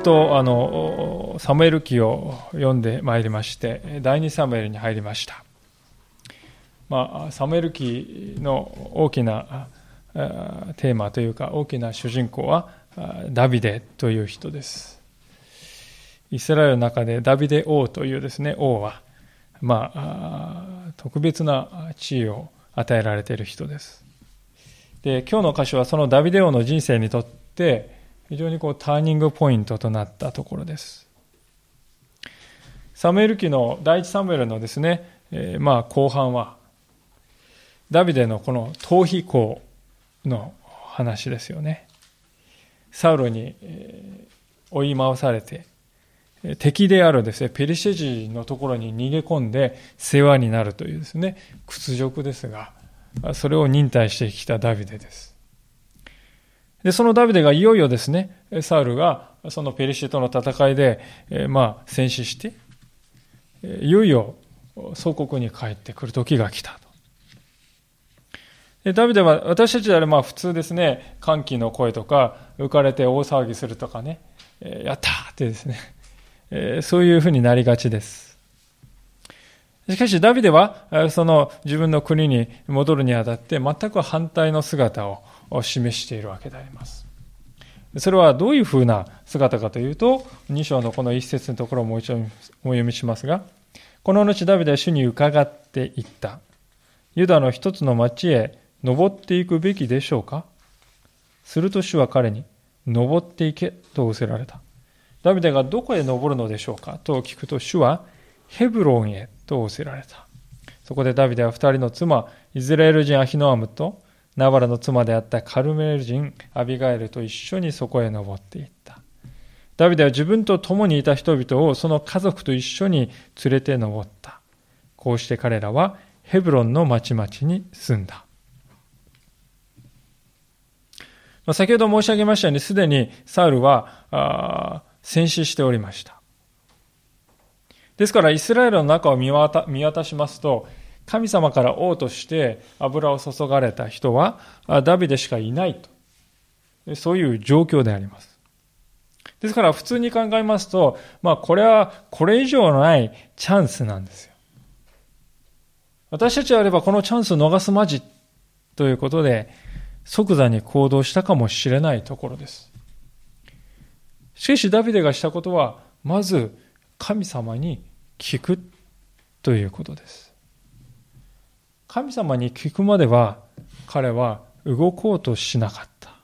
っとあのサムエル記を読んでまいりまして第2サムエルに入りました、まあ、サムエル記の大きなテーマというか大きな主人公はダビデという人です。イスラエルの中でダビデ王というですね王はまあ特別な地位を与えられている人です。で今日の箇所はそのダビデ王の人生にとって非常にこうターニングポイントとなったところです。サムエル記の第一サムエルのですね、えー、まあ後半はダビデのこの逃避行の話ですよね。サウロに追い回されて敵であるですね、ペリシェ人のところに逃げ込んで世話になるというですね、屈辱ですが、それを忍耐してきたダビデです。で、そのダビデがいよいよですね、サウルがそのペリシェとの戦いで、えまあ、戦死して、いよいよ祖国に帰ってくる時が来たと。でダビデは私たちであれば普通ですね、歓喜の声とか、浮かれて大騒ぎするとかね、えやったーってですね、えそういうふうになりがちです。しかし、ダビデは、その自分の国に戻るにあたって、全く反対の姿をを示しているわけであります。それはどういうふうな姿かというと、2章のこの一節のところをもう一度お読みしますが、この後ダビデは主に伺っていった。ユダの一つの町へ登っていくべきでしょうか？すると主は彼に、登っていけと仰せられた。ダビデがどこへ登るのでしょうか？と聞くと主はヘブロンへと仰せられた。そこでダビデは二人の妻、イスラエル人アヒノアムとナバラの妻であったカルメル人アビガエルと一緒にそこへ登っていった。ダビデは自分と共にいた人々をその家族と一緒に連れて登った。こうして彼らはヘブロンの町々に住んだ。ま先ほど申し上げましたように、すでにサウルは戦死しておりました。ですから、イスラエルの中を見渡しますと、神様から王として油を注がれた人はダビデしかいないと。そういう状況であります。ですから普通に考えますと、まあこれはこれ以上のないチャンスなんですよ。私たちであればこのチャンスを逃すまじということで即座に行動したかもしれないところです。しかしダビデがしたことは、まず神様に聞くということです。神様に聞くまでは彼は動こうとしなかった。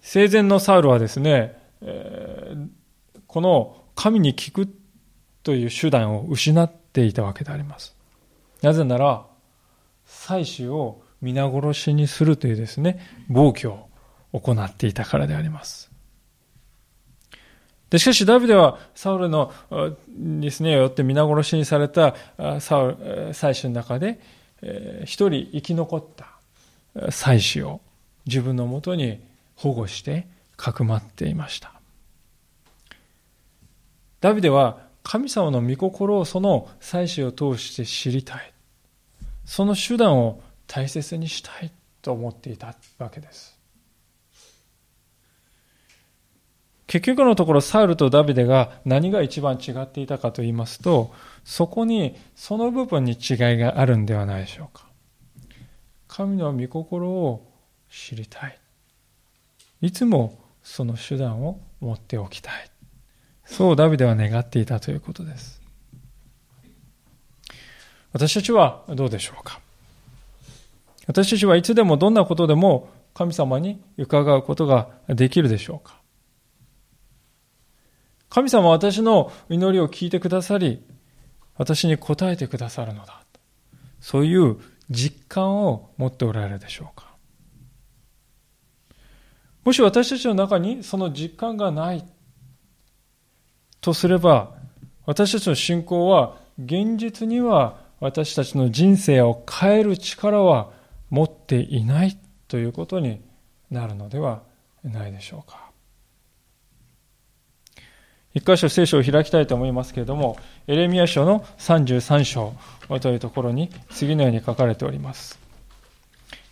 生前のサウルはですね、えー、この神に聞くという手段を失っていたわけであります。なぜなら、祭司を皆殺しにするというですね、暴挙を行っていたからであります。でしかし、ダビデはサウルのですね、よって皆殺しにされたサウル、祭司の中で、一人生き残った祭司を自分のもとに保護してかくまっていました。ダビデは神様の御心をその祭司を通して知りたい。その手段を大切にしたいと思っていたわけです。結局のところサウルとダビデが何が一番違っていたかと言いますと、そこにその部分に違いがあるんではないでしょうか。神の御心を知りたい。いつもその手段を持っておきたい。そうダビデは願っていたということです。私たちはどうでしょうか私たちはいつでもどんなことでも神様に伺うことができるでしょうか神様は私の祈りを聞いてくださり、私に答えてくださるのだ。そういう実感を持っておられるでしょうか。もし私たちの中にその実感がないとすれば、私たちの信仰は現実には私たちの人生を変える力は持っていないということになるのではないでしょうか。一箇所聖書を開きたいと思いますけれども、エレミア書の33章というところに次のように書かれております。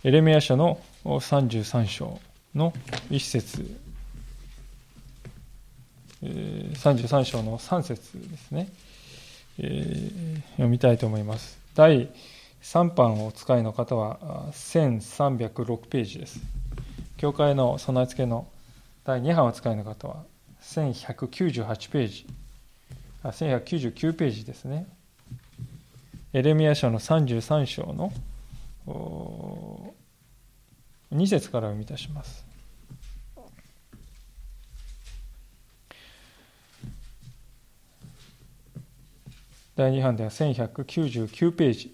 エレミア書の33章。の一節、33章の3節ですね、読みたいと思います。第3版をお使いの方は1306ページです。教会の備え付けの第2版をお使いの方は1198ページ、あ1199ページですね。エレミア書の33章の2節から読み出します。第2版では1199ページ、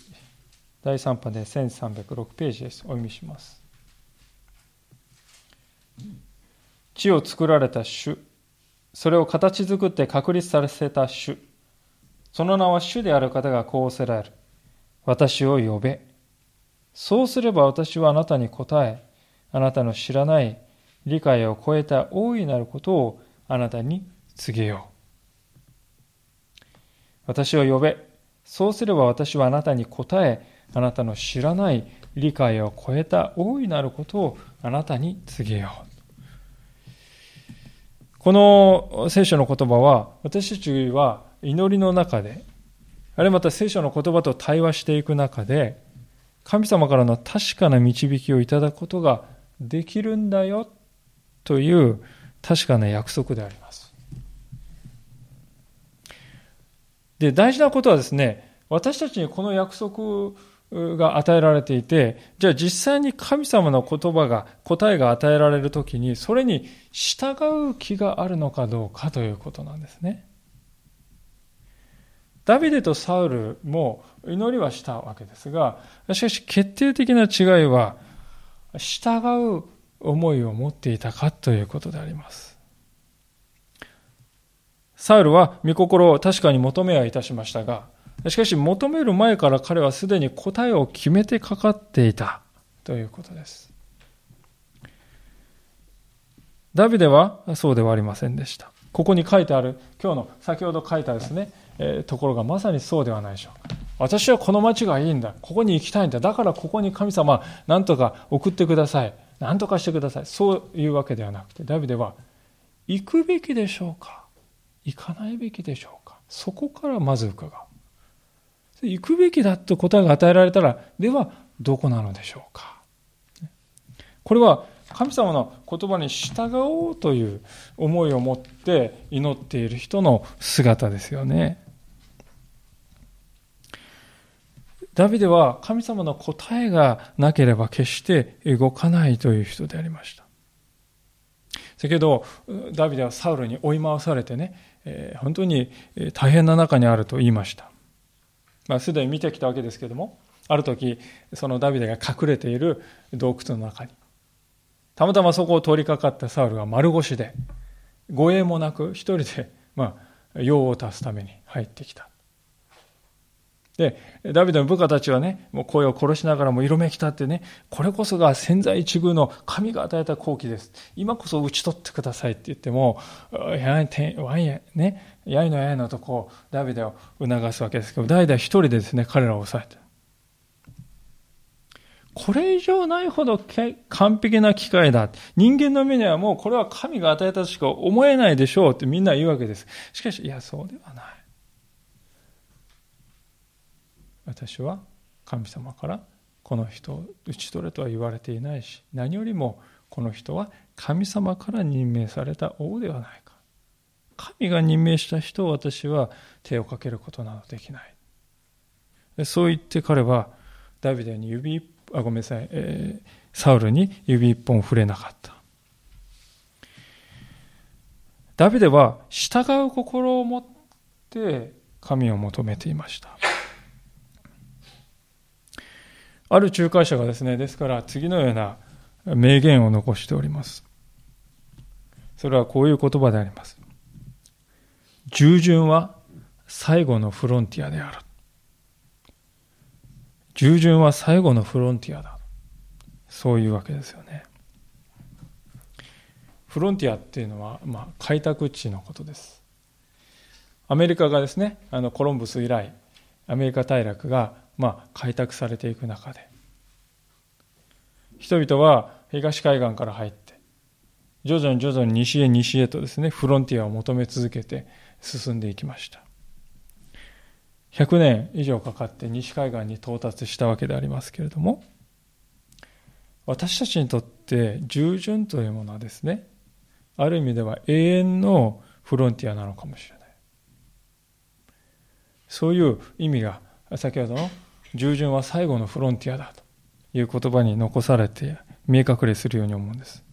第3版では1306ページです。お読みします。地を作られた主、それを形作って確立させた主、その名は主である方がこうせられる。私を呼べ。そうすれば私はあなたに答え、あなたの知らない理解を超えた大いなることをあなたに告げよう。私を呼べ。そうすれば私はあなたに答え、あなたの知らない理解を超えた大いなることをあなたに告げよう。この聖書の言葉は、私たちは祈りの中で、あるいはまた聖書の言葉と対話していく中で、神様からの確かな導きをいただくことができるんだよという確かな約束であります。で、大事なことはですね、私たちにこの約束が与えられていて、じゃあ実際に神様の言葉が、答えが与えられるときに、それに従う気があるのかどうかということなんですね。ダビデとサウルも祈りはしたわけですが、しかし決定的な違いは、従う思いを持っていたかということであります。サウルは御心を確かに求めはいたしましたが、しかし求める前から彼はすでに答えを決めてかかっていたということです。ダビデはそうではありませんでした。ここに書いてある、今日の先ほど書いたですね、えところがまさにそうではないでしょうか。私はこの町がいいんだ。ここに行きたいんだ。だからここに神様、なんとか送ってください。なんとかしてください。そういうわけではなくて、ダビデは、行くべきでしょうか？行かないべきでしょうか？そこからまず伺う。行くべきだと答えが与えられたら、ではどこなのでしょうかこれは神様の言葉に従おうという思いを持って祈っている人の姿ですよね。ダビデは神様の答えがなければ決して動かないという人でありました。先ほど、ダビデはサウルに追い回されてね、本当に大変な中にあると言いました。まあ、すでに見てきたわけですけども、ある時、そのダビデが隠れている洞窟の中に、たまたまそこを通りかかったサウルが丸腰で、護衛もなく一人で、まあ、用を足すために入ってきた。で、ダビデの部下たちはね、もう声を殺しながらも色めきたってね、これこそが千載一遇の神が与えた好機です。今こそ討ち取ってくださいって言っても、やい、ワインね、やいのやいのとこう、ダビデを促すわけですけど、代々一人でですね、彼らを抑えて。これ以上ないほど完璧な機械だ。人間の目にはもうこれは神が与えたとしか思えないでしょうってみんな言うわけです。しかし、いや、そうではない。私は神様からこの人を打ち取れとは言われていないし何よりもこの人は神様から任命された王ではないか神が任命した人を私は手をかけることなどできないそう言って彼はダビデに指あごめんなさい、えー、サウルに指一本触れなかったダビデは従う心を持って神を求めていましたある仲介者がですね、ですから次のような名言を残しております。それはこういう言葉であります。従順は最後のフロンティアである。従順は最後のフロンティアだ。そういうわけですよね。フロンティアっていうのは、まあ、開拓地のことです。アメリカがですね、あのコロンブス以来、アメリカ大陸がまあ、開拓されていく中で人々は東海岸から入って徐々に徐々に西へ西へとですね、フロンティアを求め続けて進んでいきました。100年以上かかって西海岸に到達したわけでありますけれども、私たちにとって従順というものはですね、ある意味では永遠のフロンティアなのかもしれない。そういう意味が先ほどの従順は最後のフロンティアだという言葉に残されて見え隠れするように思うんです。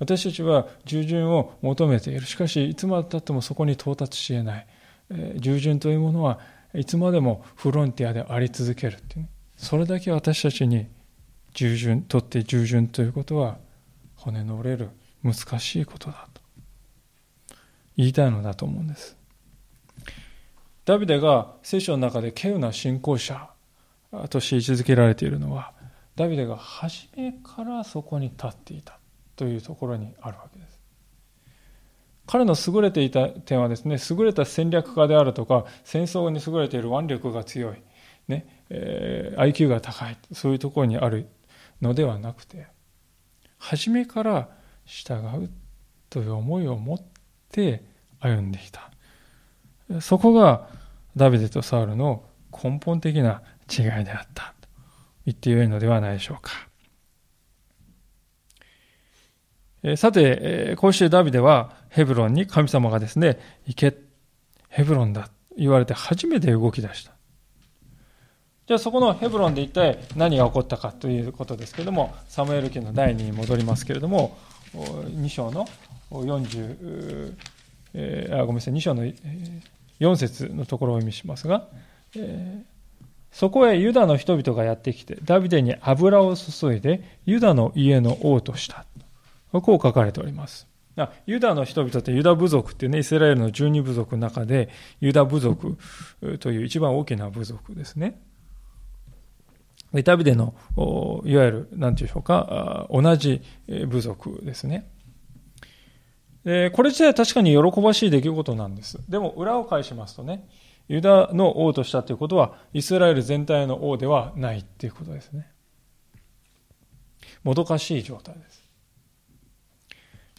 私たちは従順を求めている。しかし、いつまでたってもそこに到達し得ないえ。従順というものはいつまでもフロンティアであり続けるっていう、ね、それだけ私たちに従順とって従順ということは骨の折れる難しいことだと言いたいのだと思うんですダビデが聖書の中で稀有な信仰者として位置づけられているのはダビデが初めからそこに立っていたというところにあるわけです彼の優れていた点はですね、優れた戦略家であるとか、戦争に優れている腕力が強い、ね、えー、IQ が高い、そういうところにあるのではなくて、初めから従うという思いを持って歩んできた。そこがダビデとサウルの根本的な違いであったと言ってよいのではないでしょうか。さて、こうしてダビデはヘブロンに神様がですね、行け、ヘブロンだと言われて初めて動き出した。じゃあそこのヘブロンで一体何が起こったかということですけれども、サムエル記の第2に戻りますけれども、2章の40、えー、あごめんなさい、2章の4節のところを意味しますが、えー、そこへユダの人々がやってきて、ダビデに油を注いで、ユダの家の王とした。こう書かれております。ユダの人々ってユダ部族ってね、イスラエルの十二部族の中で、ユダ部族という一番大きな部族ですね。ダビデの、いわゆる、なんていうでしょうか、同じ部族ですね。これ自体は確かに喜ばしい出来事なんです。でも裏を返しますとね、ユダの王としたということは、イスラエル全体の王ではないっていうことですね。もどかしい状態です。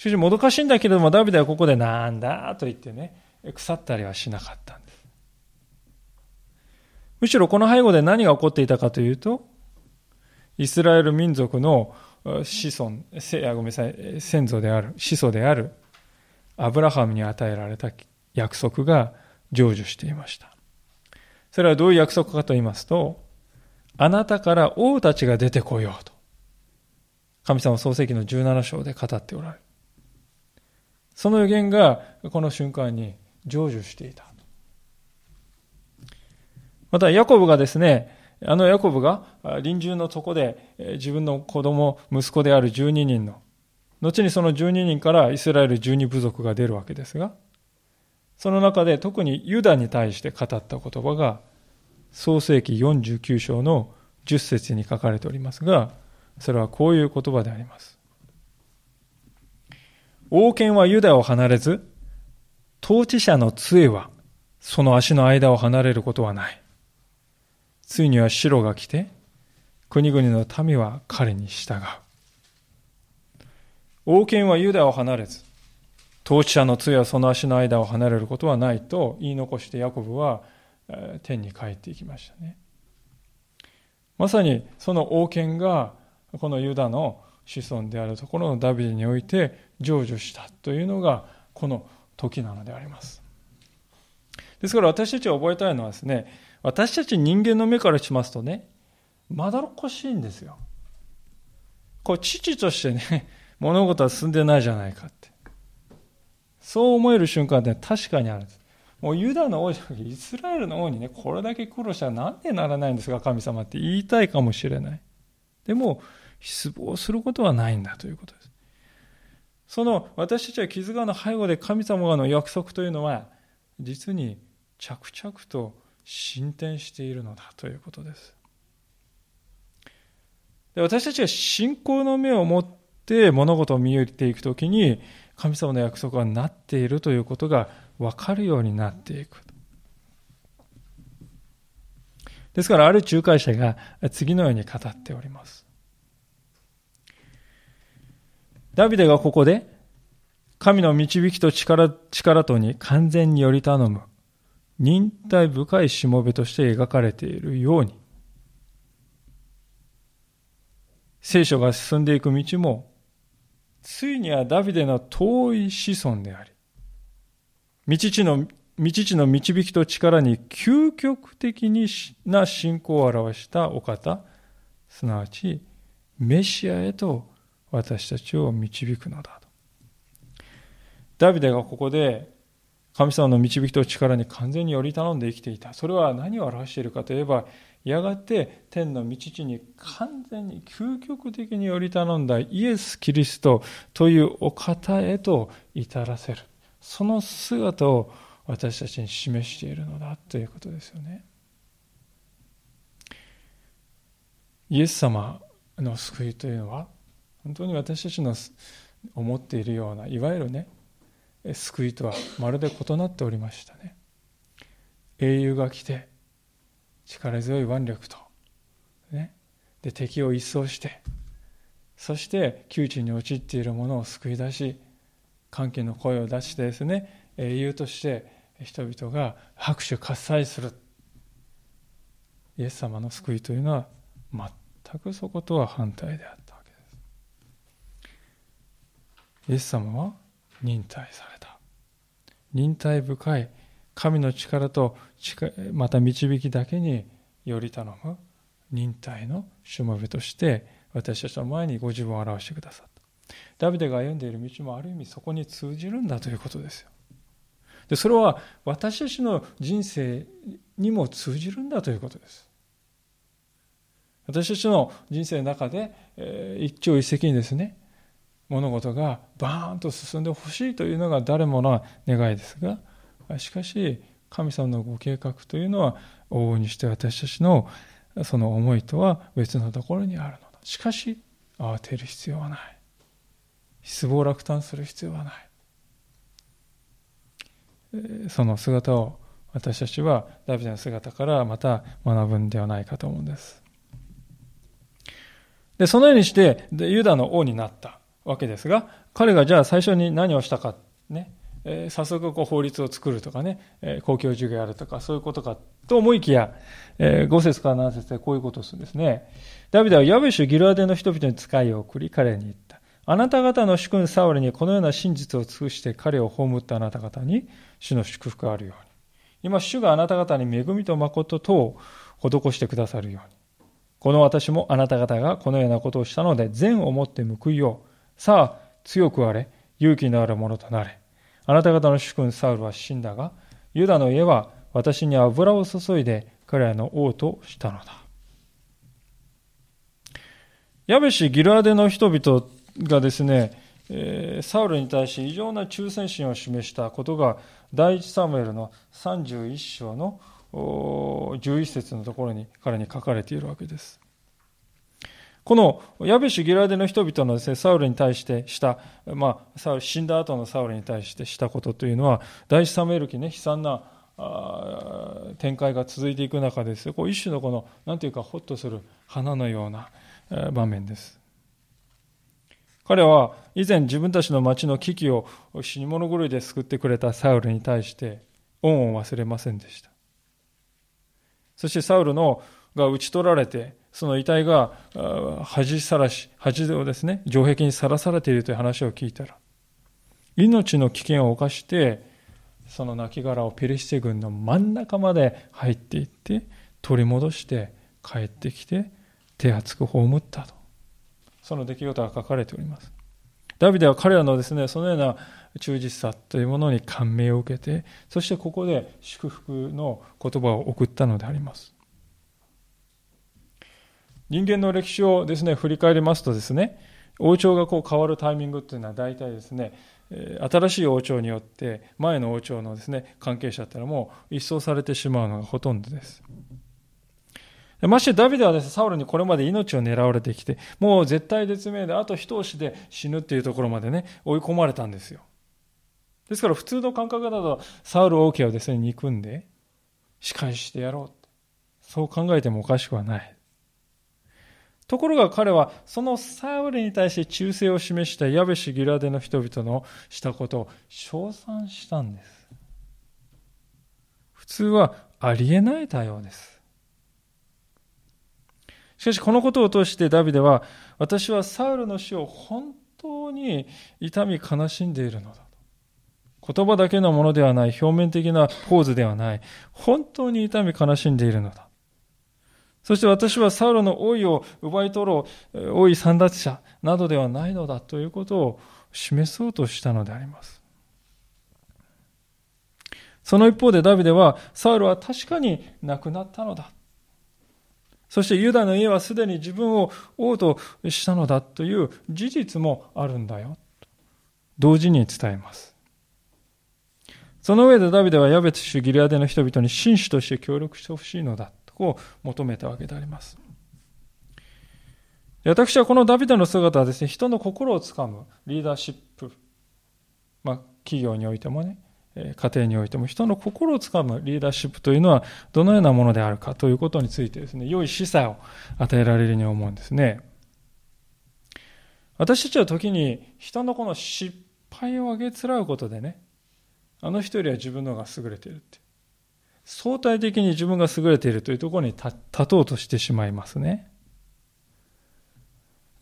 しかしもどかしいんだけれども、ダビデはここでなんだと言ってね、腐ったりはしなかったんです。むしろこの背後で何が起こっていたかというと、イスラエル民族の子孫、ごめんなさい、先祖である、始祖である、アブラハムに与えられた約束が成就していました。それはどういう約束かと言いますと、あなたから王たちが出てこようと。神様創世記の17章で語っておられる。その予言がこの瞬間に成就していた。また、ヤコブがですね、あのヤコブが臨終のとこで自分の子供、息子である12人の、後にその12人からイスラエル12部族が出るわけですが、その中で特にユダに対して語った言葉が、創世紀49章の10節に書かれておりますが、それはこういう言葉であります。王権はユダを離れず、統治者の杖はその足の間を離れることはない。ついには白が来て、国々の民は彼に従う。王権はユダを離れず、統治者の杖はその足の間を離れることはないと言い残してヤコブは天に帰っていきましたね。まさにその王権がこのユダの子孫であるところのダビデにおいて成就したというのがこの時なのであります。ですから私たちが覚えたいのはですね、私たち人間の目からしますとね、まだろっこしいんですよ。こう、父としてね、物事は進んでないじゃないかって。そう思える瞬間って確かにあるんです。もうユダの王じゃなくてイスラエルの王にね、これだけ苦労したらなんでならないんですか、神様って言いたいかもしれない。でも、失望することはないんだということです。その私たちは気づかぬ背後で神様の約束というのは実に着々と進展しているのだということです。で私たちが信仰の目を持って物事を見ていくときに神様の約束がなっているということが分かるようになっていく。ですからある仲介者が次のように語っております。ダビデがここで、神の導きと力力とに完全により頼む、忍耐深いしもべとして描かれているように、聖書が進んでいく道も、ついにはダビデの遠い子孫であり、道地の、道地の導きと力に究極的にな信仰を表したお方、すなわちメシアへと私たちを導くのだと。ダビデがここで神様の導きと力に完全により頼んで生きていた。それは何を表しているかといえば、やがて天の道地に完全に究極的により頼んだイエス・キリストというお方へと至らせる。その姿を私たちに示しているのだということですよね。イエス様の救いというのは本当に私たちの思っているようないわゆるね救いとはまるで異なっておりましたね。英雄が来て力強い腕力と、ね、で敵を一掃してそして窮地に陥っている者を救い出し歓喜の声を出してですね英雄として人々が拍手喝采する。イエス様の救いというのは全くそことは反対であったわけですイエス様は忍耐された。忍耐深い神の力とまた導きだけにより頼む忍耐のしもべとして私たちの前にご自分を表してくださった。ダビデが歩んでいる道もある意味そこに通じるんだということですよ。でそれは私たちの人生にも通じるんだということです。私たちの人生の中で、えー、一朝一夕にですね物事がバーンと進んでほしいというのが誰もの願いですがしかし神様のご計画というのは往々にして私たちのその思いとは別のところにあるのだ。しかし慌てる必要はない。失望落胆する必要はない。その姿を私たちはダビデの姿からまた学ぶんではないかと思うんです。でそのようにしてユダの王になった。わけですが彼がじゃあ最初に何をしたかねえー、早速こう法律を作るとかね、えー、公共授業やるとか、そういうことかと思いきや、えー、5節から7節でこういうことをするんですね。ダビデはヤベシュ・ギルアデの人々に使いを送り、彼に言った。あなた方の主君サウルにこのような真実を尽くして彼を葬ったあなた方に主の祝福があるように。今、主があなた方に恵みと誠とを施してくださるように。この私もあなた方がこのようなことをしたので、善をもって報いよう。さあ、強くあれ、勇気のあるものとなれ。あなた方の主君サウルは死んだが、ユダの家は私に油を注いで彼らの王としたのだ。ヤベシ・ギルアデの人々がですね、サウルに対し異常な忠誠心を示したことが第一サムエルの31章の11節のところに彼に書かれているわけです。このヤベシュ・ギラデの人々のですね、サウルに対してした、まあ、死んだ後のサウルに対してしたことというのは、第一サムエル記ね、悲惨な展開が続いていく中です。こう一種のこの、なんていうか、ほっとする花のような場面です。彼は以前自分たちの町の危機を死に物狂いで救ってくれたサウルに対して恩を忘れませんでした。そしてサウルのが討ち取られてその遺体が恥さらし、恥をですね、城壁にさらされているという話を聞いたら、命の危険を冒して、その亡骸をペリシテ軍の真ん中まで入っていって、取り戻して帰ってきて、手厚く葬ったと。その出来事が書かれております。ダビデは彼らのですね、そのような忠実さというものに感銘を受けて、そしてここで祝福の言葉を送ったのであります。人間の歴史をですね、振り返りますとですね、王朝がこう変わるタイミングっていうのは大体ですね、新しい王朝によって前の王朝のですね、関係者っていうのはもう一掃されてしまうのがほとんどです。ましてダビデはですね、サウルにこれまで命を狙われてきて、もう絶対絶命であと一押しで死ぬっていうところまでね、追い込まれたんですよ。ですから普通の感覚だとサウル王家をですね、憎んで仕返してやろう。そう考えてもおかしくはない。ところが彼はそのサウルに対して忠誠を示したヤベシ・ギラデの人々のしたことを称賛したんです。普通はありえない対応です。しかしこのことを通してダビデは私はサウルの死を本当に痛み悲しんでいるのだと。言葉だけのものではない、表面的なポーズではない、本当に痛み悲しんでいるのだ。そして私はサウロの王位を奪い取ろう、王位散奪者などではないのだということを示そうとしたのであります。その一方でダビデは、サウルは確かに亡くなったのだ。そしてユダの家はすでに自分を王としたのだという事実もあるんだよ。同時に伝えます。その上でダビデはヤベツ主ギリアデの人々に紳士として協力してほしいのだ。を求めたわけであります。私はこのダビデの姿はですね、人の心をつかむリーダーシップ、まあ、企業においてもね、家庭においても人の心をつかむリーダーシップというのはどのようなものであるかということについてですね、良い示唆を与えられるように思うんですね。私たちは時に人のこの失敗をあげつらうことでね、あの人よりは自分の方が優れているって。相対的に自分が優れているというところに立とうとしてしまいますね。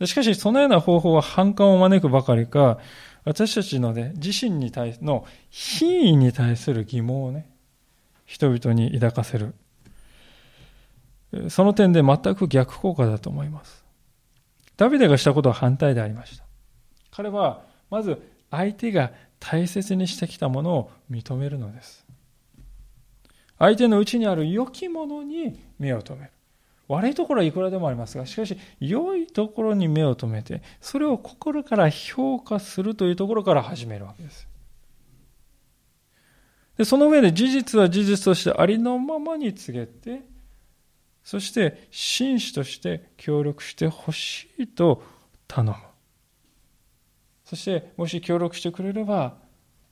しかし、そのような方法は反感を招くばかりか、私たちのね、自身に対の品位に対する疑問をね、人々に抱かせる。その点で全く逆効果だと思います。ダビデがしたことは反対でありました。彼は、まず相手が大切にしてきたものを認めるのです。相手のうちにある良きものに目を留める。悪いところはいくらでもありますが、しかし、良いところに目を留めて、それを心から評価するというところから始めるわけです。でその上で事実は事実としてありのままに告げて、そして真摯として協力してほしいと頼む。そして、もし協力してくれれば、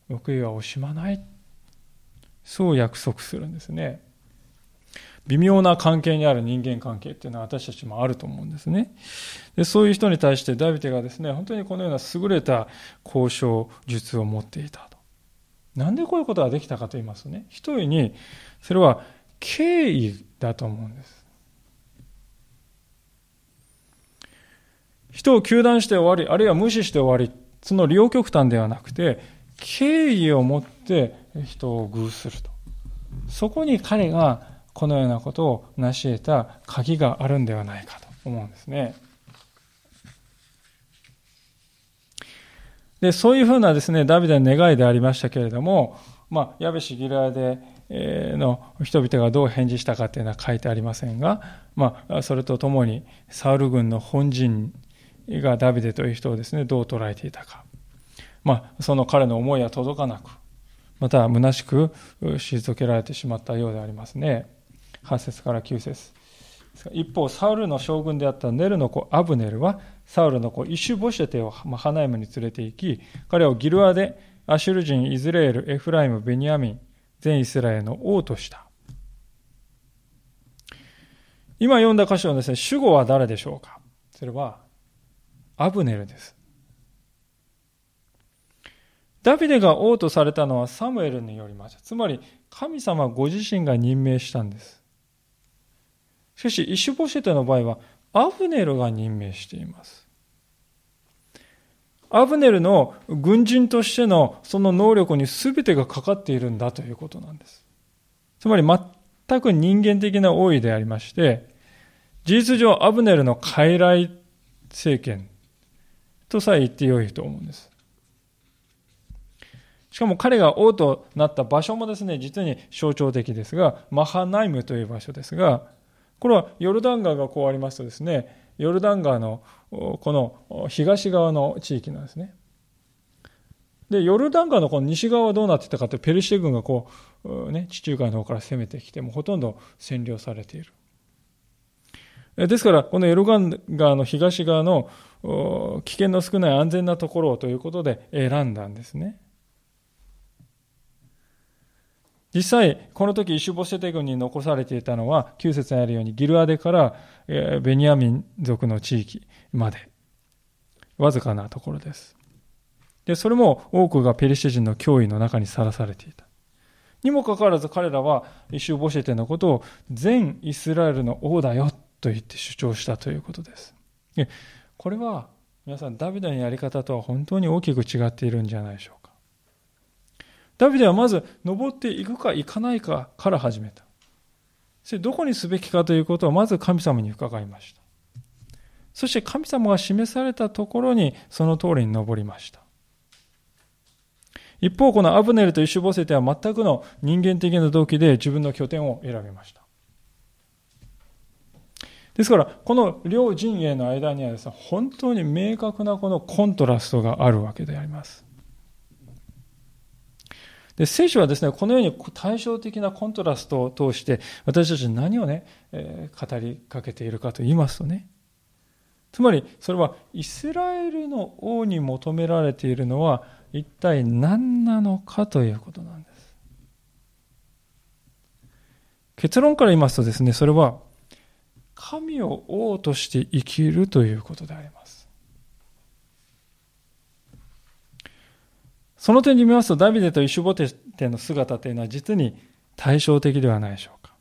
報いは惜しまない。そう約束するんですね。微妙な関係にある人間関係っていうのは私たちもあると思うんですね。でそういう人に対してダビデがですね、本当にこのような優れた交渉術を持っていたと。なんでこういうことができたかと言いますとね、一重に、それは敬意だと思うんです。人を糾弾して終わり、あるいは無視して終わり、その両極端ではなくて、敬意を持って人を偶すると。そこに彼がこのようなことを成し得た鍵があるんではないかと思うんですね。で、そういうふうなですね、ダビデの願いでありましたけれども、まあ、ヤベシ・ギラでの人々がどう返事したかっていうのは書いてありませんが、まあ、それとともに、サウル軍の本陣がダビデという人をですね、どう捉えていたか。まあ、その彼の思いは届かなく、また虚しく退けられてしまったようでありますね。8節から9節一方、サウルの将軍であったネルの子アブネルは、サウルの子イシュボシェテをハナイムに連れて行き、彼をギルアでアシュル人、イズレエル、エフライム、ベニヤミン、全イスラエルの王とした。今読んだ箇所のですね、主語は誰でしょうか？それは、アブネルです。ダビデが王とされたのはサムエルによりました。つまり、神様ご自身が任命したんです。しかし、イシュボシェテの場合は、アブネルが任命しています。アブネルの軍人としてのその能力に全てがかかっているんだということなんです。つまり全く人間的な王位でありまして、事実上アブネルの傀儡政権とさえ言ってよいと思うんです。しかも彼が王となった場所もですね、実に象徴的ですが、マハナイムという場所ですが、これはヨルダン川がこうありますとですね、ヨルダン川のこの東側の地域なんですね。で、ヨルダン川のこの西側はどうなってたかというと、ペルシテ軍がこう、ね、地中海の方から攻めてきて、もうほとんど占領されている。ですから、このヨルダン川の東側の危険の少ない安全なところをということで選んだんですね。実際、この時イシュボシェテ軍に残されていたのは、旧説にあるようにギルアデからベニヤミン族の地域まで、わずかなところです。で、それも多くがペリシテ人の脅威の中にさらされていた。にもかかわらず彼らはイシュボシェテのことを全イスラエルの王だよと言って主張したということです。これは皆さんダビデのやり方とは本当に大きく違っているんじゃないでしょうか。ダビデはまず登っていくか行かないかから始めた。そしてどこにすべきかということをまず神様に伺いました。そして神様が示されたところにその通りに登りました。一方、このアブネルとイシュボセテは全くの人間的な動機で自分の拠点を選びました。ですから、この両陣営の間にはですね、本当に明確なこのコントラストがあるわけであります。で、聖書はですね、このように対照的なコントラストを通して、私たちに何をね、えー、語りかけているかと言いますとね、つまり、それはイスラエルの王に求められているのは、一体何なのかということなんです。結論から言いますとですね、それは、神を王として生きるということであります。その点で見ますと、ダビデとイシュボテテの姿というのは実に対照的ではないでしょうか。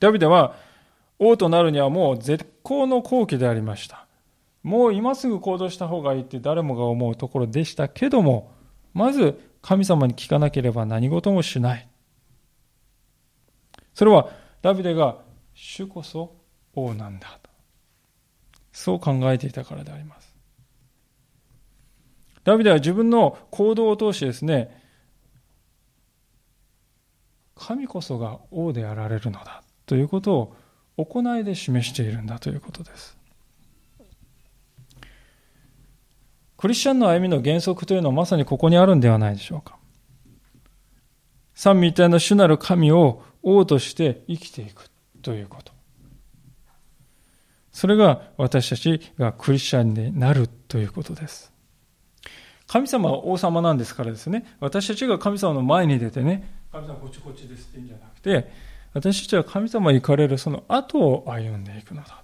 ダビデは王となるにはもう絶好の好機でありました。もう今すぐ行動した方がいいって誰もが思うところでしたけども、まず神様に聞かなければ何事もしない。それはダビデが主こそ王なんだと。そう考えていたからであります。ダビデは自分の行動を通してですね、神こそが王であられるのだということを行いで示しているんだということです。クリスチャンの歩みの原則というのはまさにここにあるんではないでしょうか。三位一体の主なる神を王として生きていくということ。それが私たちがクリスチャンになるということです。神様は王様なんですからですね、私たちが神様の前に出てね、神様こっちこっちですって言うんじゃなくて、私たちは神様に行かれるその後を歩んでいくのだ。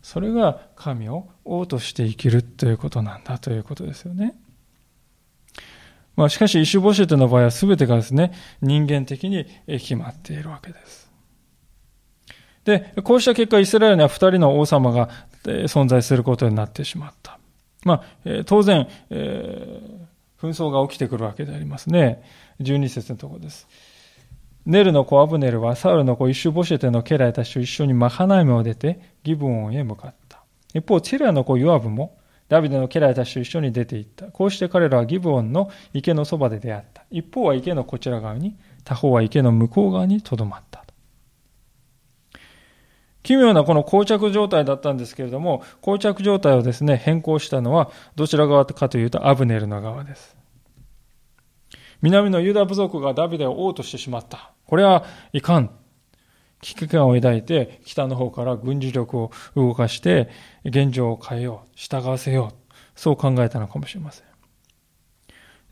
それが神を王として生きるということなんだということですよね。まあ、しかし、イシュボシェテの場合は全てがですね、人間的に決まっているわけです。で、こうした結果、イスラエルには二人の王様が存在することになってしまった。まあ、当然、えー、紛争が起きてくるわけでありますね。12節のところです。ネルの子アブネルはサウルの子イシュボシェテの家来たちと一緒にマハナイムを出てギブオンへ向かった。一方、チェラの子ヨアブもダビデの家来たちと一緒に出て行った。こうして彼らはギブオンの池のそばで出会った。一方は池のこちら側に、他方は池の向こう側にとどまった。奇妙なこの膠着状態だったんですけれども、膠着状態をですね、変更したのはどちら側かというとアブネルの側です。南のユダ部族がダビデを王としてしまった。これはいかん。危機感を抱いて北の方から軍事力を動かして現状を変えよう、従わせよう。そう考えたのかもしれません。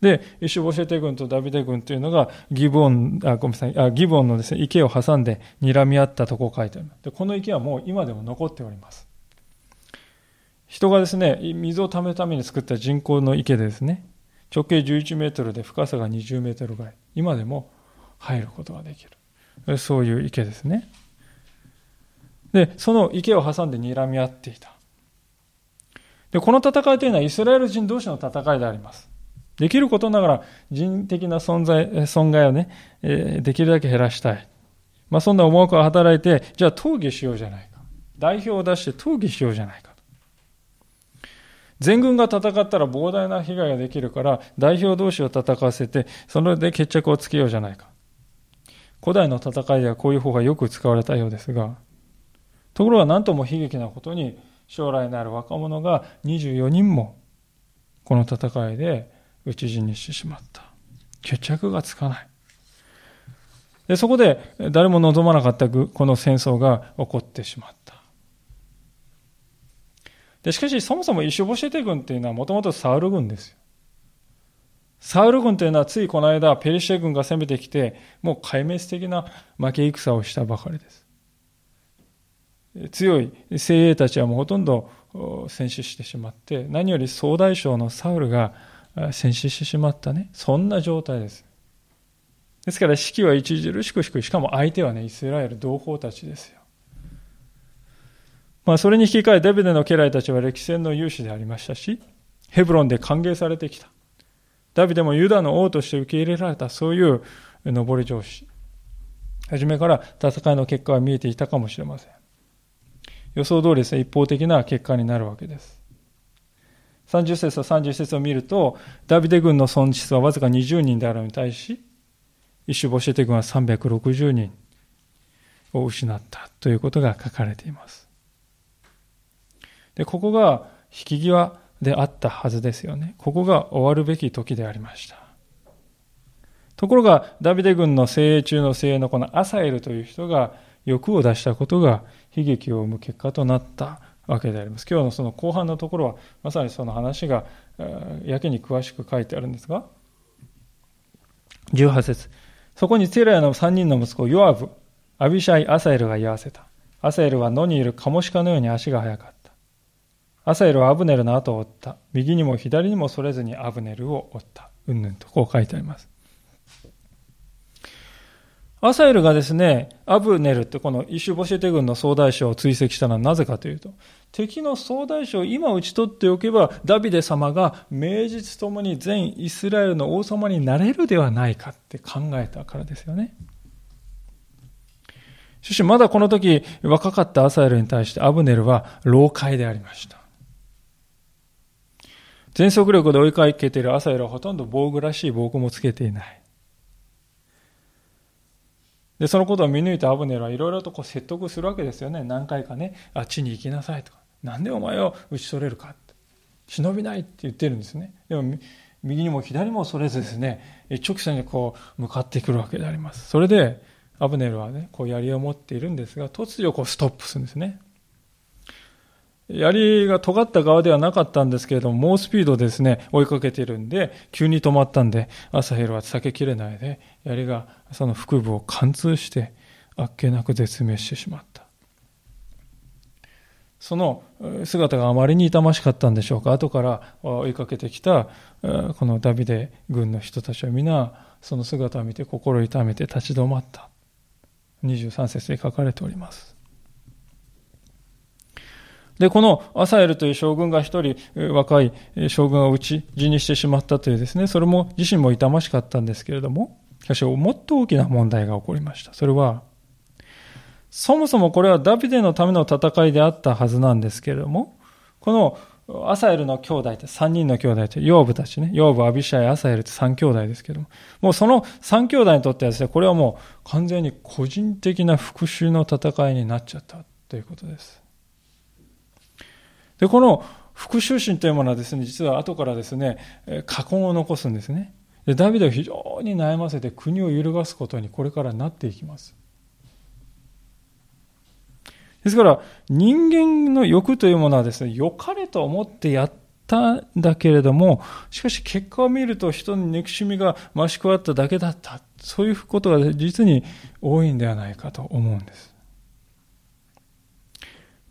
で、イシュボシェテ軍とダビデ軍というのがギボン、あ、ごめんなさい、あギボンのですね、池を挟んで睨み合ったとこを書いてあります。で、この池はもう今でも残っております。人がですね、水を溜めるために作った人工の池でですね、直径11メートルで深さが20メートルぐらい。今でも入ることができる。そういう池ですね。で、その池を挟んで睨み合っていた。で、この戦いというのはイスラエル人同士の戦いであります。できることながら人的な存在、損害をね、えできるだけ減らしたい。まあそんな思惑が働いて、じゃあ討議しようじゃないか。代表を出して討議しようじゃないか。全軍が戦ったら膨大な被害ができるから、代表同士を戦わせて、それで決着をつけようじゃないか。古代の戦いではこういう方がよく使われたようですが、ところが何とも悲劇なことに、将来のある若者が24人も、この戦いで討ち死にしてしまった。決着がつかない。でそこで誰も望まなかったこの戦争が起こってしまった。でしかし、そもそもイシュボシェテ軍っていうのはもともとサウル軍ですよ。サウル軍というのはついこの間、ペリシェ軍が攻めてきて、もう壊滅的な負け戦をしたばかりです。強い精鋭たちはもうほとんど戦死してしまって、何より総大将のサウルが戦死してしまったね、そんな状態です。ですから、士気は著しく低い。しかも相手はね、イスラエル同胞たちですよ。まあ、それに引き換え、デビデの家来たちは歴戦の勇士でありましたし、ヘブロンで歓迎されてきた。ダビデもユダの王として受け入れられた、そういう上り上司。初めから戦いの結果は見えていたかもしれません。予想通りですね、一方的な結果になるわけです。30節と31節を見ると、ダビデ軍の損失はわずか20人であるのに対し、イシュボシェテ軍は360人を失ったということが書かれています。で、ここが引き際であったはずですよね。ここが終わるべき時でありました。ところが、ダビデ軍の精鋭中の精鋭のこのアサエルという人が欲を出したことが悲劇を生む結果となったわけであります。今日のその後半のところは、まさにその話がやけに詳しく書いてあるんですが、18節そこにテラヤの3人の息子、ヨアブ、アビシャイ、アサエルが居合わせた。アサエルは野にいるカモシカのように足が速かった。アサエルはアブネルの後を追った。右にも左にもそれずにアブネルを追った。うんぬんとこう書いてあります。アサエルがですね、アブネルってこのイシュボシェテ軍の総大将を追跡したのはなぜかというと、敵の総大将を今打ち取っておけば、ダビデ様が名実ともに全イスラエルの王様になれるではないかって考えたからですよね。しかしまだこの時若かったアサエルに対してアブネルは老快でありました。全速力で追いかけているアサエルはほとんど防具らしい防具もつけていない。で、そのことを見抜いたアブネルはいろいろとこう説得するわけですよね。何回かね、あっちに行きなさいとか。なんでお前を打ち取れるかって。忍びないって言ってるんですね。でも、右にも左もそれずですね、一直線にこう向かってくるわけであります。それで、アブネルはね、こう槍を持っているんですが、突如こうストップするんですね。槍が尖った側ではなかったんですけれども、猛スピードですね、追いかけているんで、急に止まったんで、朝ヘルは避けきれないで、槍がその腹部を貫通して、あっけなく絶命してしまった。その姿があまりに痛ましかったんでしょうか。後から追いかけてきた、このダビデ軍の人たちは皆、その姿を見て心痛めて立ち止まった。23節に書かれております。で、このアサエルという将軍が一人若い将軍を討ち死にしてしまったというですね、それも自身も痛ましかったんですけれども、しかしもっと大きな問題が起こりました。それは、そもそもこれはダビデのための戦いであったはずなんですけれども、このアサエルの兄弟って3人の兄弟って、ヨアブたちね、ヨアブ、アビシャイ、アサエルって3兄弟ですけども、もうその3兄弟にとってはですね、これはもう完全に個人的な復讐の戦いになっちゃったということです。で、この復讐心というものはですね、実は後からですね、過根を残すんですね。で、ダビデを非常に悩ませて国を揺るがすことにこれからなっていきます。ですから、人間の欲というものはですね、良かれと思ってやったんだけれども、しかし結果を見ると人に憎しみが増し加わっただけだった。そういうことが実に多いんではないかと思うんです。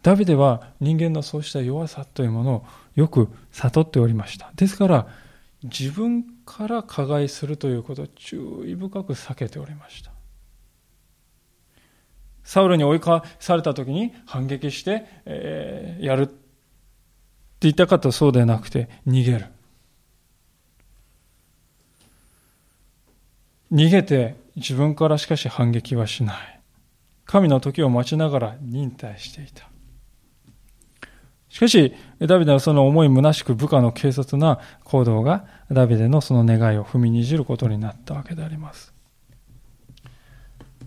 ダビデは人間のそうした弱さというものをよく悟っておりました。ですから、自分から加害するということを注意深く避けておりました。サウルに追い返された時に反撃して、えー、やるって言ったかとそうでなくて逃げる。逃げて自分からしかし反撃はしない。神の時を待ちながら忍耐していた。しかし、ダビデはその思い虚しく部下の軽率な行動がダビデのその願いを踏みにじることになったわけであります。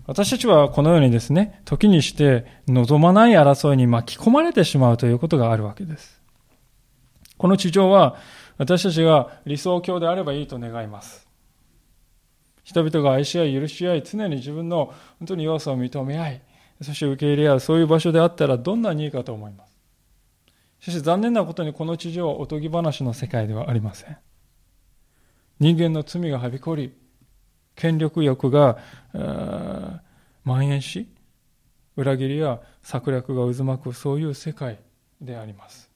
私たちはこのようにですね、時にして望まない争いに巻き込まれてしまうということがあるわけです。この地上は私たちが理想郷であればいいと願います。人々が愛し合い許し合い、常に自分の本当に弱さを認め合い、そして受け入れ合う、そういう場所であったらどんなにいいかと思います。しかし残念なことにこの地上はおとぎ話の世界ではありません。人間の罪がはびこり、権力欲が蔓延し、裏切りや策略が渦巻くそういう世界であります。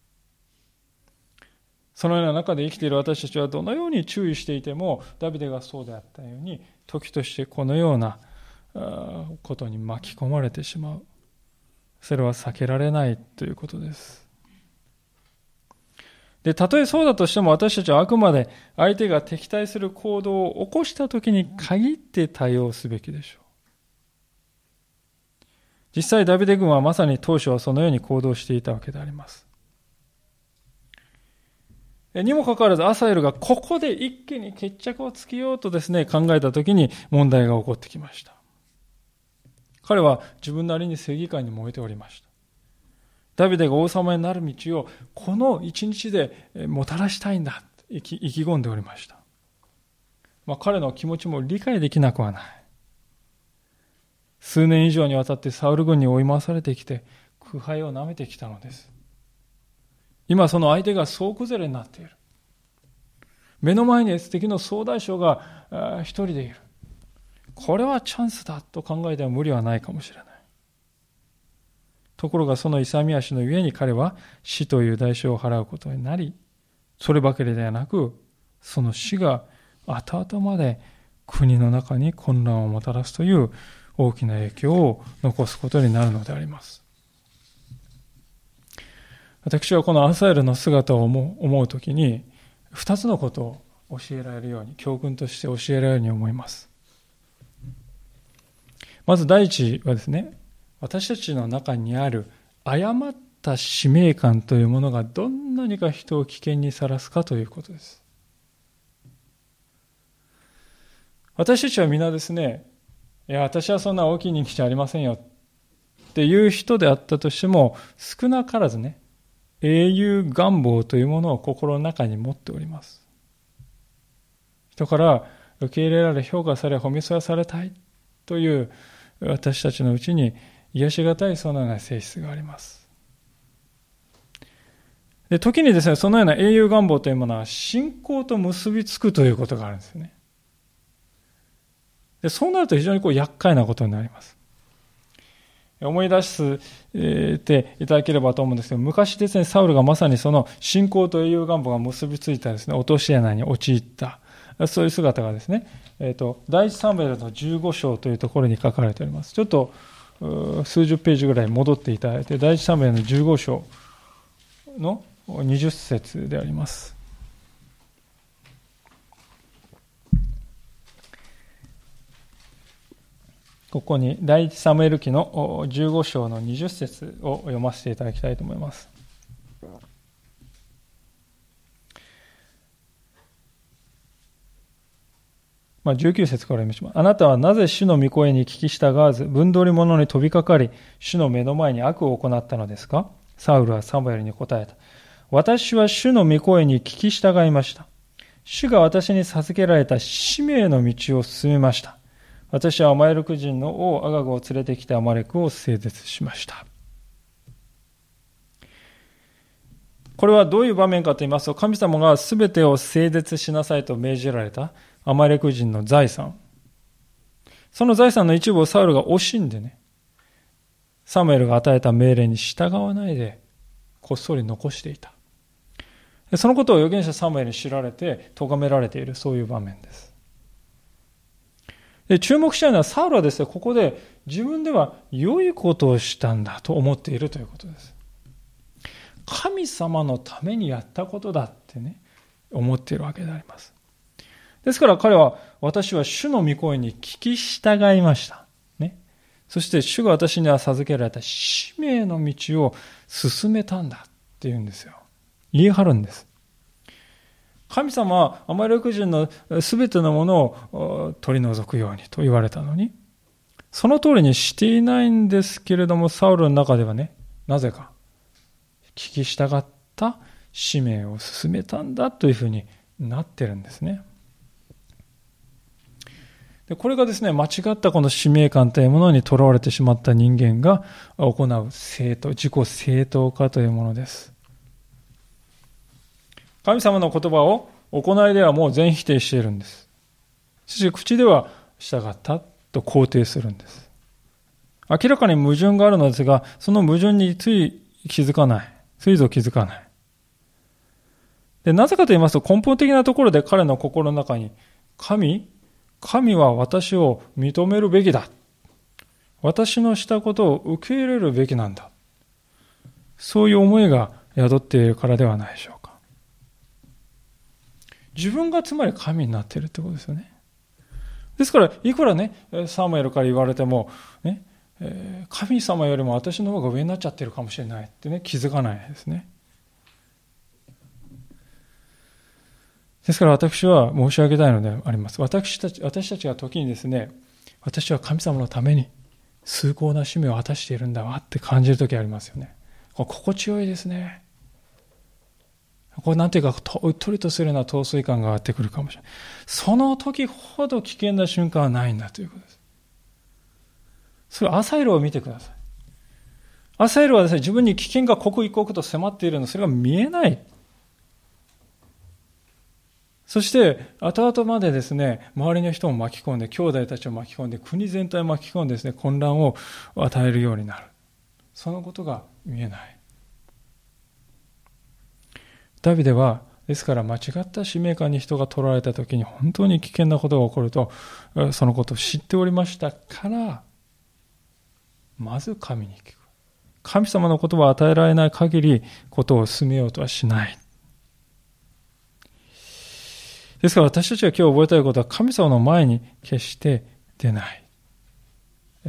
そのような中で生きている私たちはどのように注意していても、ダビデがそうであったように、時としてこのようなことに巻き込まれてしまう。それは避けられないということです。で、たとえそうだとしても私たちはあくまで相手が敵対する行動を起こしたときに限って対応すべきでしょう。実際ダビデ軍はまさに当初はそのように行動していたわけであります。にもかかわらずアサエルがここで一気に決着をつけようとですね、考えたときに問題が起こってきました。彼は自分なりに正義感に燃えておりました。ダビデが王様になる道をこの一日でもたらしたいんだと意気込んでおりました。まあ、彼の気持ちも理解できなくはない。数年以上にわたってサウル軍に追い回されてきて苦杯を舐めてきたのです。今その相手が総崩れになっている。目の前に敵の総大将が一人でいる。これはチャンスだと考えても無理はないかもしれない。ところがその勇み足のゆえに彼は死という代償を払うことになり、そればかりではなく、その死が後々まで国の中に混乱をもたらすという大きな影響を残すことになるのであります。私はこのアサエルの姿を思うときに、二つのことを教えられるように、教訓として教えられるように思います。まず第一はですね、私たちの中にある誤った使命感というものがどんなにか人を危険にさらすかということです。私たちは皆ですね、いや、私はそんな大きい人気じゃありませんよっていう人であったとしても、少なからずね、英雄願望というものを心の中に持っております。人から受け入れられ、評価され、褒めそやされたいという私たちのうちに癒しがたいそのような性質があります。で時にですね、そのような英雄願望というものは信仰と結びつくということがあるんですね。でそうなると非常にこう厄介なことになります。思い出していただければと思うんですけど、昔ですね、サウルがまさにその信仰と英雄願望が結びついたですね、落とし穴に陥った、そういう姿がですね、えっ、ー、と、第一サムエルの15章というところに書かれております。ちょっと数十ページぐらい戻っていただいて、第一サムエルの15章の20節であります。ここに第一サムエル記の15章の20節を読ませていただきたいと思います。まあ、19節から読みします。あなたはなぜ主の御声に聞き従わず、分取り者に飛びかかり、主の目の前に悪を行ったのですか？サウルはサムエルに答えた。私は主の御声に聞き従いました。主が私に授けられた使命の道を進めました。私はアマレク人の王アガグを連れてきてアマレクを整絶しました。これはどういう場面かと言いますと、神様が全てを整絶しなさいと命じられたアマレク人の財産。その財産の一部をサウルが惜しんでね、サムエルが与えた命令に従わないで、こっそり残していた。そのことを預言者サムエルに知られて、咎められている、そういう場面です。で注目したいのは、サウルはですね、ここで自分では良いことをしたんだと思っているということです。神様のためにやったことだってね、思っているわけであります。ですから彼は、私は主の御声に聞き従いました。ね。そして主が私には授けられた使命の道を進めたんだって言うんですよ。言い張るんです。神様はアマレク人の全てのものを取り除くようにと言われたのに、その通りにしていないんですけれども、サウルの中ではね、なぜか、聞き従った使命を進めたんだというふうになってるんですね。これがですね、間違ったこの使命感というものにとらわれてしまった人間が行う正当、自己正当化というものです。神様の言葉を行いではもう全否定しているんです。そして口では従ったと肯定するんです。明らかに矛盾があるのですが、その矛盾につい気づかない。ついぞ気づかない。で、なぜかと言いますと根本的なところで彼の心の中に、神神は私を認めるべきだ。私のしたことを受け入れるべきなんだ。そういう思いが宿っているからではないでしょうか。自分がつまり神になっているってことですよね。ですから、いくらね、サムエルから言われても、ね、神様よりも私の方が上になっちゃってるかもしれないってね、気づかないですね。ですから私は申し上げたいのであります。私たち、私たちが時にですね、私は神様のために崇高な使命を果たしているんだわって感じる時ありますよね。心地よいですね。これなんていうか、うっとりとするような陶酔感が上がってくるかもしれない。その時ほど危険な瞬間はないんだということです。それアサイルを見てください。アサイルはですね、自分に危険が刻一刻と迫っているの、それが見えない。そして、後々までですね、周りの人も巻き込んで、兄弟たちを巻き込んで、国全体を巻き込んでですね、混乱を与えるようになる。そのことが見えない。ダビデは、ですから間違った使命感に人が取られた時に本当に危険なことが起こると、そのことを知っておりましたから、まず神に聞く。神様の言葉を与えられない限り、ことを進めようとはしない。ですから私たちが今日覚えたいことは神様の前に決して出ない。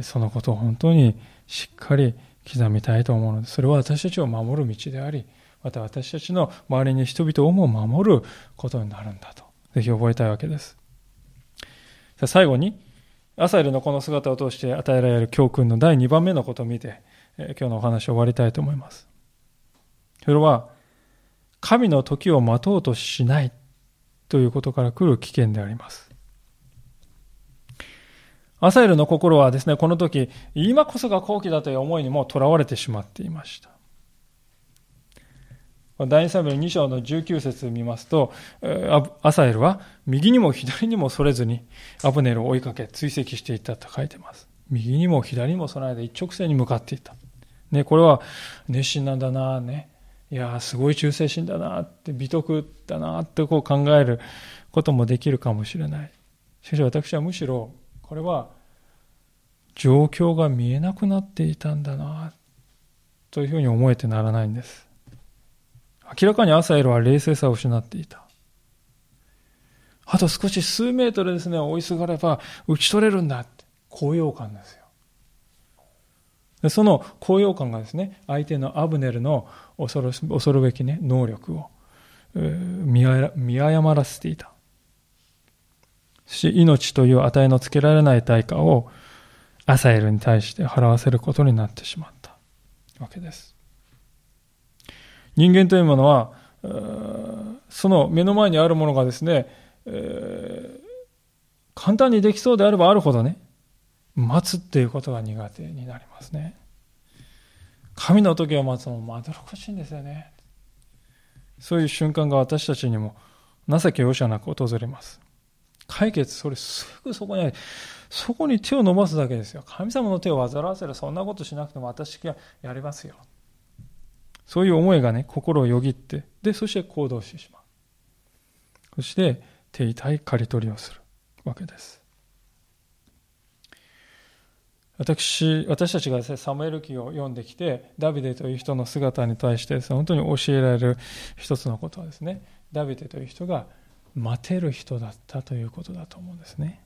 そのことを本当にしっかり刻みたいと思うので、それは私たちを守る道であり、また私たちの周りに人々をも守ることになるんだと、ぜひ覚えたいわけです。最後に、アサエルのこの姿を通して与えられる教訓の第2番目のことを見て、今日のお話を終わりたいと思います。それは、神の時を待とうとしないということから来る危険であります。アサエルの心はですね、この時、今こそが好機だという思いにもとらわれてしまっていました。第2サムエル2章の19節見ますと、アサエルは右にも左にもそれずにアブネルを追いかけ追跡していったと書いています。右にも左にも備えて一直線に向かっていた。ね、これは熱心なんだな、ね。いやすごい忠誠心だなって美徳だなってこう考えることもできるかもしれない。しかし私はむしろこれは状況が見えなくなっていたんだなというふうに思えてならないんです。明らかにアサエルは冷静さを失っていた。あと少し数メートルですね追いすがれば打ち取れるんだって高揚感ですよ。その高揚感がですね、相手のアブネルの恐る恐るべき、ね、能力を見誤らせていた。し命という値のつけられない対価をアサエルに対して払わせることになってしまったわけです。人間というものは、その目の前にあるものがですね、簡単にできそうであればあるほどね、待つっていうことが苦手になりますね。神の時を待つのもまどろっこしいんですよね。そういう瞬間が私たちにも情け容赦なく訪れます。解決、それすぐそこにある。そこに手を伸ばすだけですよ。神様の手を煩わせる、そんなことしなくても私がやりますよ。そういう思いがね、心をよぎって、で、そして行動してしまう。そして、手痛い刈り取りをするわけです。私私たちがです、ね、サムエル記を読んできてダビデという人の姿に対してです、ね、本当に教えられる一つのことはですねダビデという人が待てる人だったということだと思うんですね。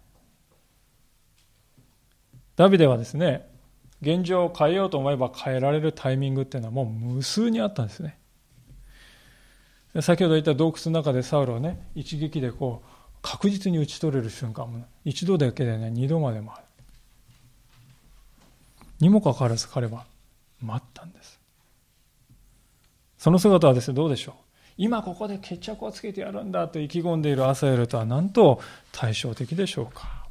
ダビデはですね現状を変えようと思えば変えられるタイミングっていうのはもう無数にあったんですね。先ほど言った洞窟の中でサウロをね一撃でこう確実に打ち取れる瞬間も一度だけでね二度までもある。にもかかわらず彼は待ったんです。その姿はですね、どうでしょう。今ここで決着をつけてやるんだと意気込んでいるアサエルとは何と対照的でしょうか。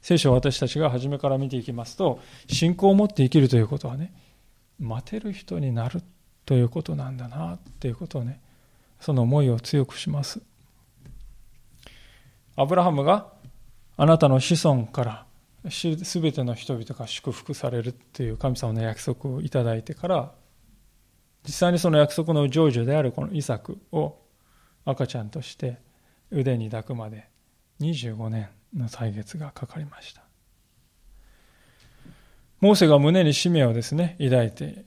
聖書を私たちが初めから見ていきますと、信仰を持って生きるということはね、待てる人になるということなんだなということをね、その思いを強くします。アブラハムがあなたの子孫からすべての人々が祝福されるという神様の約束をいただいてから実際にその約束の成就であるこのイサクを赤ちゃんとして腕に抱くまで25年の歳月がかかりました。モーセが胸に使命をですね抱いて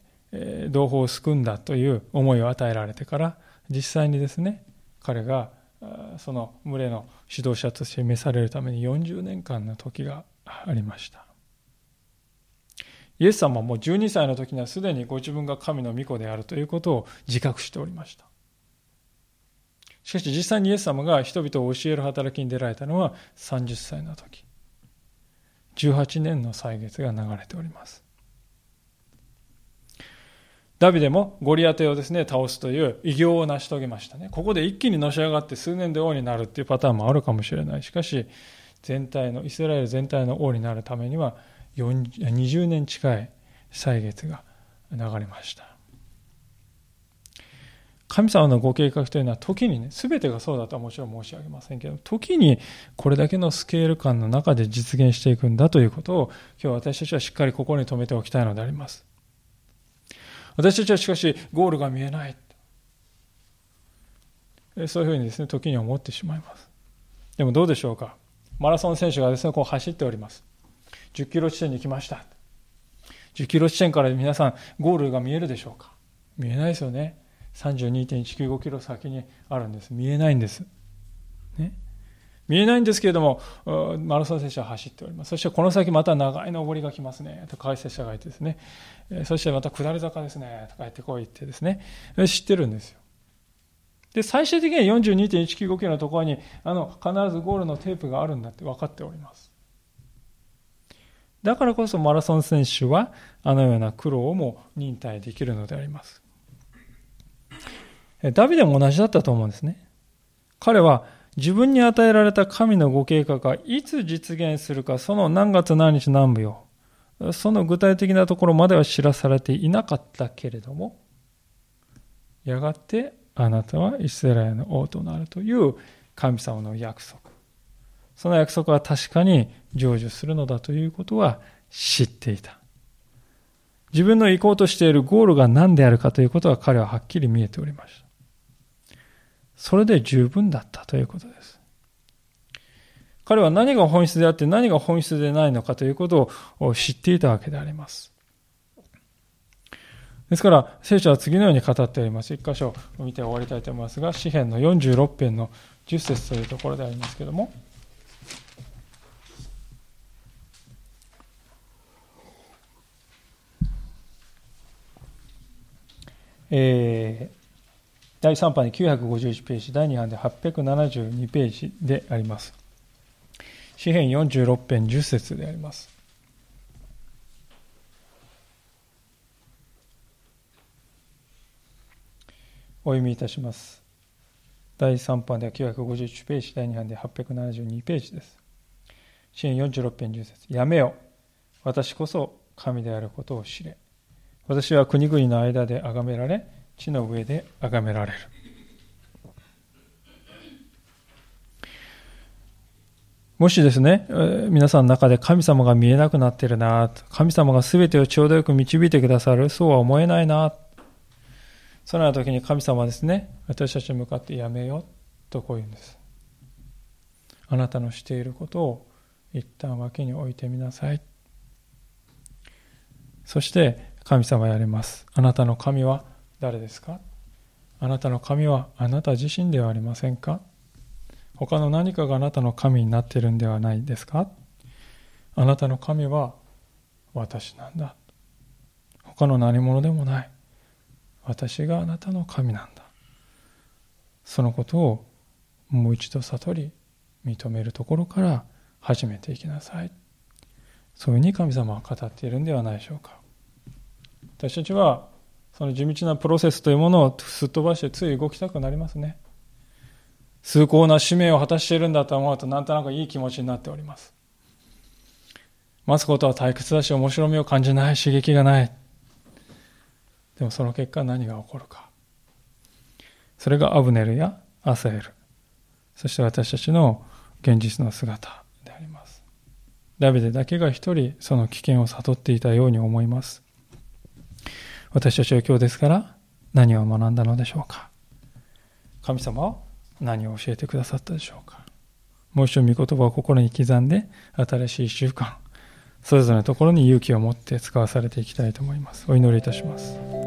同胞を救うんだという思いを与えられてから実際にですね彼がその群れの指導者として召されるために40年間の時がありました。イエス様も12歳の時にはすでにご自分が神の御子であるということを自覚しておりました。しかし実際にイエス様が人々を教える働きに出られたのは30歳の時。18年の歳月が流れております。ダビデもゴリアテをですね倒すという偉業を成し遂げましたね。ここで一気にのし上がって数年で王になるっていうパターンもあるかもしれない。しかし全体のイスラエル全体の王になるためには20年近い歳月が流れました。神様のご計画というのは時にね全てがそうだとはもちろん申し上げませんけど時にこれだけのスケール感の中で実現していくんだということを今日私たちはしっかり心に留めておきたいのであります。私たちはしかしゴールが見えない。そういうふうにですね時に思ってしまいます。でもどうでしょうか？マラソン選手がですねこう走っております。10キロ地点に来ました。10キロ地点から皆さんゴールが見えるでしょうか？見えないですよね。32.195キロ先にあるんです。見えないんです、ね、見えないんですけれどもマラソン選手は走っております。そしてこの先また長い上りが来ますね。と解説者がいてですね。そしてまた下り坂ですね。とか言ってこう言ってですね。知ってるんですよ。で、最終的には42.195キロのところに、あの、必ずゴールのテープがあるんだって分かっております。だからこそマラソン選手は、あのような苦労も忍耐できるのであります。ダビデも同じだったと思うんですね。彼は自分に与えられた神のご計画がいつ実現するか、その何月何日何部よ。その具体的なところまでは知らされていなかったけれども、やがてあなたはイスラエルの王となるという神様の約束。その約束は確かに成就するのだということは知っていた。自分の行こうとしているゴールが何であるかということは彼ははっきり見えておりました。それで十分だったということです。彼は何が本質であって何が本質でないのかということを知っていたわけであります。ですから、聖書は次のように語っております。一箇所見て終わりたいと思いますが、詩篇の46編の10節というところでありますけれども、えー、第3版で951ページ、第2版で872ページであります。詩篇46編10節であります。お読みいたします。第3版では951ページ、第2版で872ページです。支援46編10節やめよ。私こそ神であることを知れ。私は国々の間で崇められ、地の上で崇められる。もしですね、皆さんの中で神様が見えなくなってるな、神様が全てをちょうどよく導いてくださる、そうは思えないな、そのような時に神様はですね、私たちに向かってやめよとこう言うんです。あなたのしていることを一旦脇に置いてみなさい。そして神様やれます。あなたの神は誰ですか？あなたの神はあなた自身ではありませんか？他の何かがあなたの神になっているんではないですか？あなたの神は私なんだ。他の何者でもない。私があなたの神なんだ。そのことをもう一度悟り認めるところから始めていきなさい。そういうふうに神様は語っているんではないでしょうか。私たちはその地道なプロセスというものをすっ飛ばしてつい動きたくなりますね。崇高な使命を果たしているんだと思うとなんとなくいい気持ちになっております。待つことは退屈だし面白みを感じない刺激がない。でもその結果何が起こるか。それがアブネルやアサエル、そして私たちの現実の姿であります。ダビデだけが一人その危険を悟っていたように思います。私たちは今日ですから何を学んだのでしょうか。神様は何を教えてくださったでしょうか。もう一度御言葉を心に刻んで新しい習慣それぞれのところに勇気を持って使わされていきたいと思います。お祈りいたします。